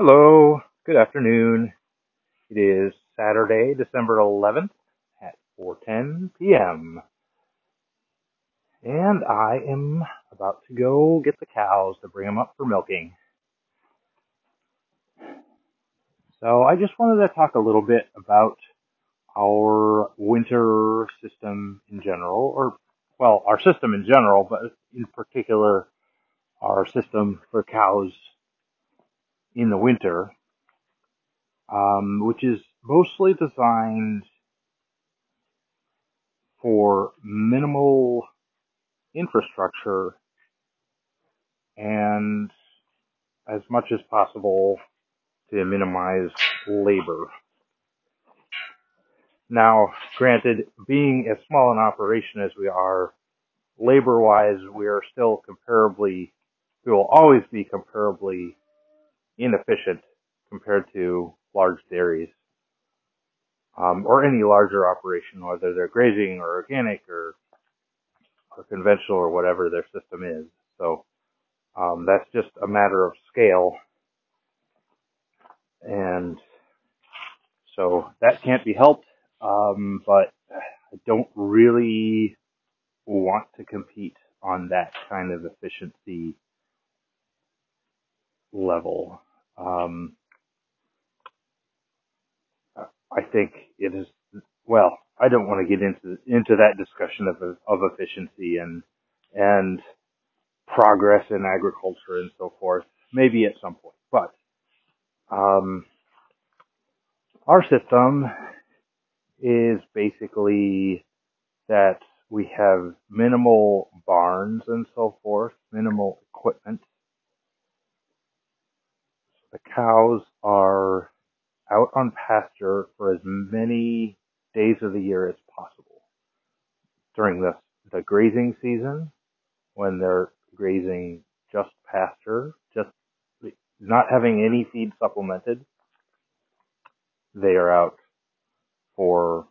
Hello, good afternoon. It is Saturday, December 11th at 4:10 p.m. and I am about to go get the cows to bring them up for milking. So I just wanted to talk a little bit about our winter system in general, or well, our system in general, but in particular our system for cows in the winter, um, which is mostly designed for minimal infrastructure and as much as possible to minimize labor. Now, granted, being as small an operation as we are, labor wise, we are still comparably, we will always be comparably inefficient compared to large dairies. Um, or any larger operation, whether they're grazing or organic or, or conventional or whatever their system is. So, um, that's just a matter of scale. And so that can't be helped. Um, but I don't really want to compete on that kind of efficiency level. Um, I think it is, well, I don't want to get into, into that discussion of, of efficiency and, and progress in agriculture and so forth, maybe at some point. But, um, our system is basically that we have minimal barns and so forth, minimal equipment. The cows are out on pasture for as many days of the year as possible. During the, the grazing season, when they're grazing just pasture, just not having any feed supplemented, they are out for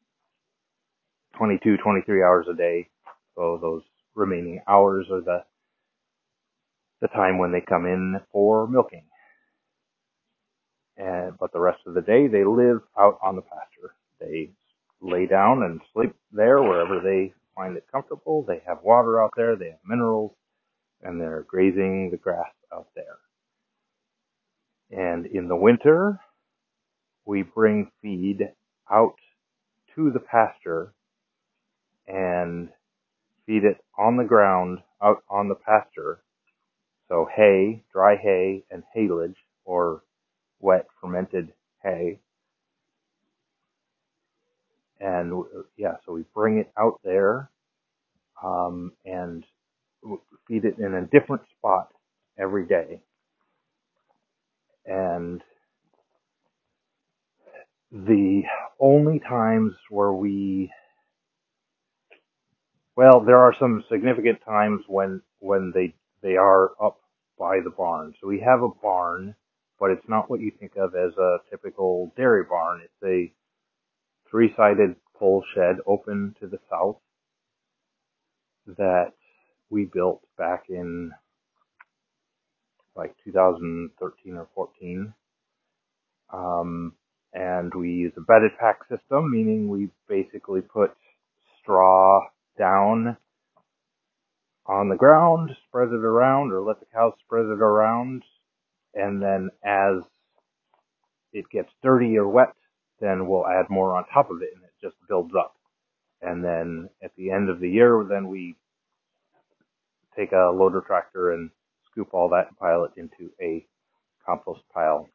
22, 23 hours a day. So those remaining hours are the, the time when they come in for milking. And, but the rest of the day they live out on the pasture. They lay down and sleep there wherever they find it comfortable. They have water out there. They have minerals and they're grazing the grass out there. And in the winter, we bring feed out to the pasture and feed it on the ground out on the pasture. So hay, dry hay, and haylage, or wet fermented hay. And yeah, so we bring it out there um, and feed it in a different spot every day. And the only times where we well, there are some significant times when when they they are up by the barn. So we have a barn, but it's not what you think of as a typical dairy barn. It's a three-sided pole shed open to the south that we built back in like 2013 or 14. Um, and we use a bedded pack system, meaning we basically put straw down on the ground, spread it around, or let the cows spread it around, and then as it gets dirty or wet, then we'll add more on top of it, and it just builds up. And then at the end of the year, then we take a loader tractor and scoop all that and pile it into a compost pile.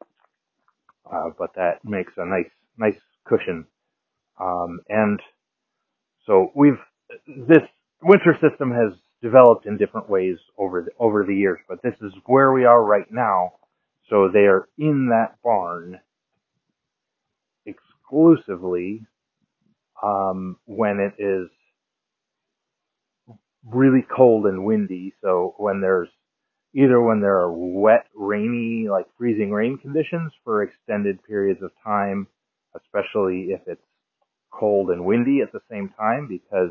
Uh, but that makes a nice, nice cushion. Um, and so we've, this winter system has developed in different ways over the, over the years, but this is where we are right now. So they are in that barn exclusively um, when it is really cold and windy. So when there's either when there are wet, rainy, like freezing rain conditions for extended periods of time, especially if it's cold and windy at the same time, because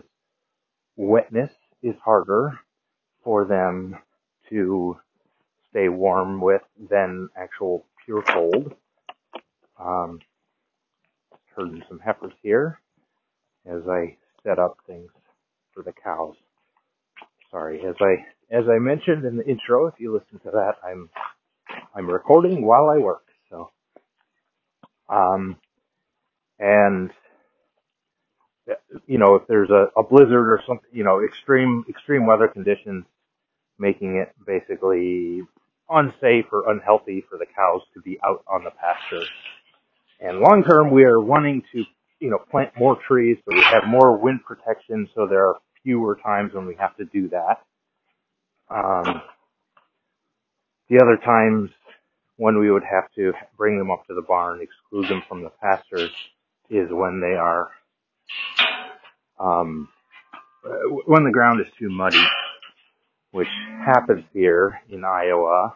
wetness is harder for them to stay warm with than actual pure cold. Um, herding some heifers here as I set up things for the cows. Sorry, as I as I mentioned in the intro, if you listen to that, I'm I'm recording while I work. So, um, and you know, if there's a, a blizzard or something, you know, extreme extreme weather conditions making it basically unsafe or unhealthy for the cows to be out on the pasture. And long term, we are wanting to, you know, plant more trees so we have more wind protection so there are fewer times when we have to do that. Um, the other times when we would have to bring them up to the barn, exclude them from the pasture, is when they are, um, when the ground is too muddy, which happens here in Iowa.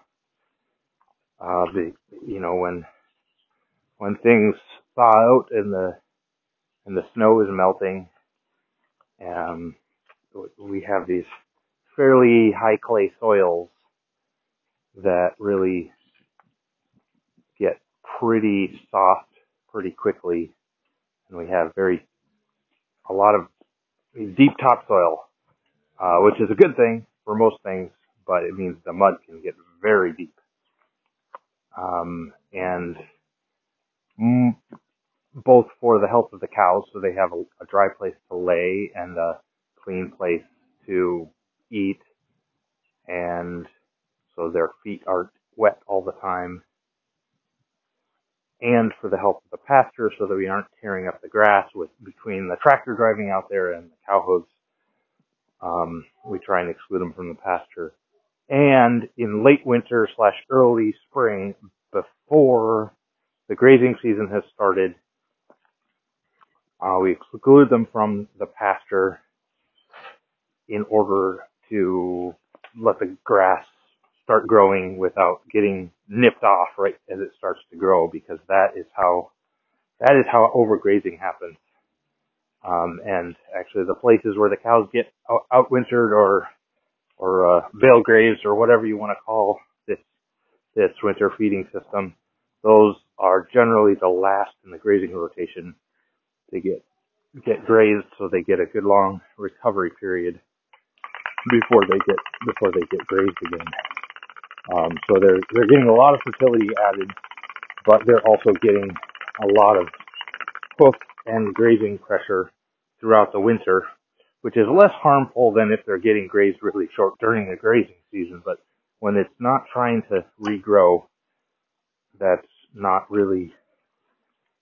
Uh, the, you know, when, when things thaw out and the, and the snow is melting, um, we have these fairly high clay soils that really get pretty soft pretty quickly, and we have very a lot of deep topsoil, uh, which is a good thing for most things, but it means the mud can get very deep. Um, and mm, both for the health of the cows, so they have a, a dry place to lay and a clean place to eat, and so their feet aren't wet all the time, and for the health of the pasture, so that we aren't tearing up the grass with between the tractor driving out there and the cow hooves. Um, we try and exclude them from the pasture. And in late winter slash early spring, before the grazing season has started, uh, we exclude them from the pasture in order to let the grass start growing without getting nipped off right as it starts to grow because that is how that is how overgrazing happens. Um, and actually, the places where the cows get out, outwintered or or uh, bale grazed or whatever you want to call this this winter feeding system, those are generally the last in the grazing rotation to get get grazed, so they get a good long recovery period before they get before they get grazed again. Um, so they're they're getting a lot of fertility added, but they're also getting a lot of hoof and grazing pressure throughout the winter, which is less harmful than if they're getting grazed really short during the grazing season. But when it's not trying to regrow, that's not really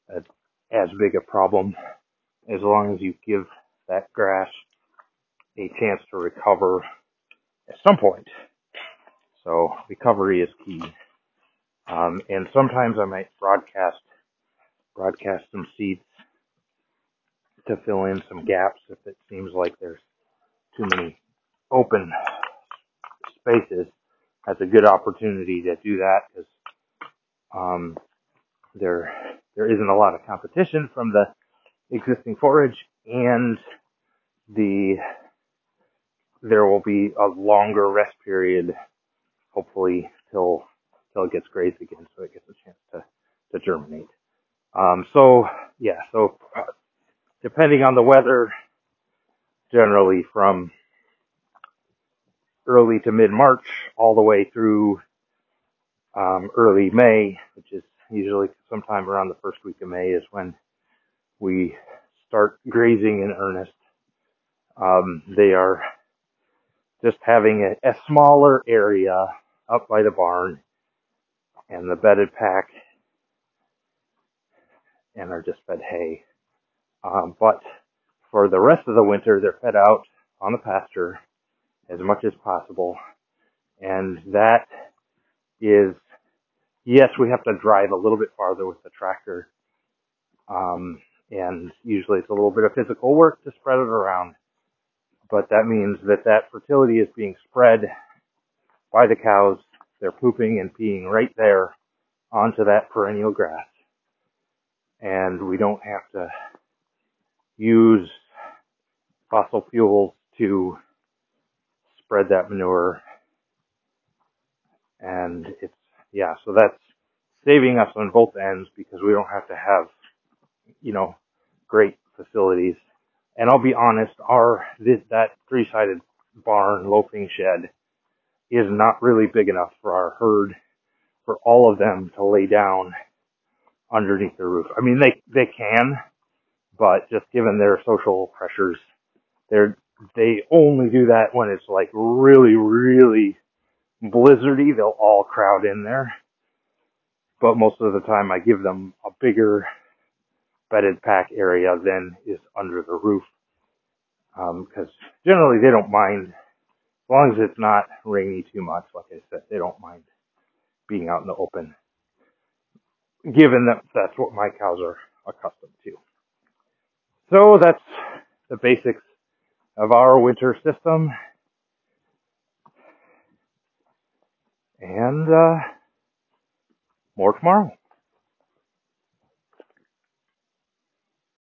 a, as big a problem as long as you give that grass a chance to recover at some point. So recovery is key. Um, and sometimes I might broadcast broadcast some seeds to fill in some gaps if it seems like there's too many open spaces. That's a good opportunity to do that because um, there there isn't a lot of competition from the existing forage, and the there will be a longer rest period, hopefully till till it gets grazed again, so it gets a chance to to germinate. Um, so yeah, so uh, depending on the weather, generally from early to mid March all the way through um, early May, which is usually sometime around the first week of May, is when we start grazing in earnest. Um, they are just having a, a smaller area up by the barn and the bedded pack and are just fed hay. Um, but for the rest of the winter, they're fed out on the pasture as much as possible. And that is, yes, we have to drive a little bit farther with the tractor. Um, and usually it's a little bit of physical work to spread it around. But that means that that fertility is being spread by the cows. They're pooping and peeing right there onto that perennial grass. And we don't have to use fossil fuels to spread that manure. And it's, yeah, so that's saving us on both ends because we don't have to have, you know, great facilities. And I'll be honest, our this, that three-sided barn loafing shed is not really big enough for our herd for all of them to lay down underneath the roof. I mean, they they can, but just given their social pressures, they're they only do that when it's like really really blizzardy. They'll all crowd in there, but most of the time I give them a bigger bedded pack area than is under the roof because um, generally they don't mind as long as it's not rainy too much. Like I said, they don't mind being out in the open, given that that's what my cows are accustomed to. So that's the basics of our winter system. And uh, more tomorrow.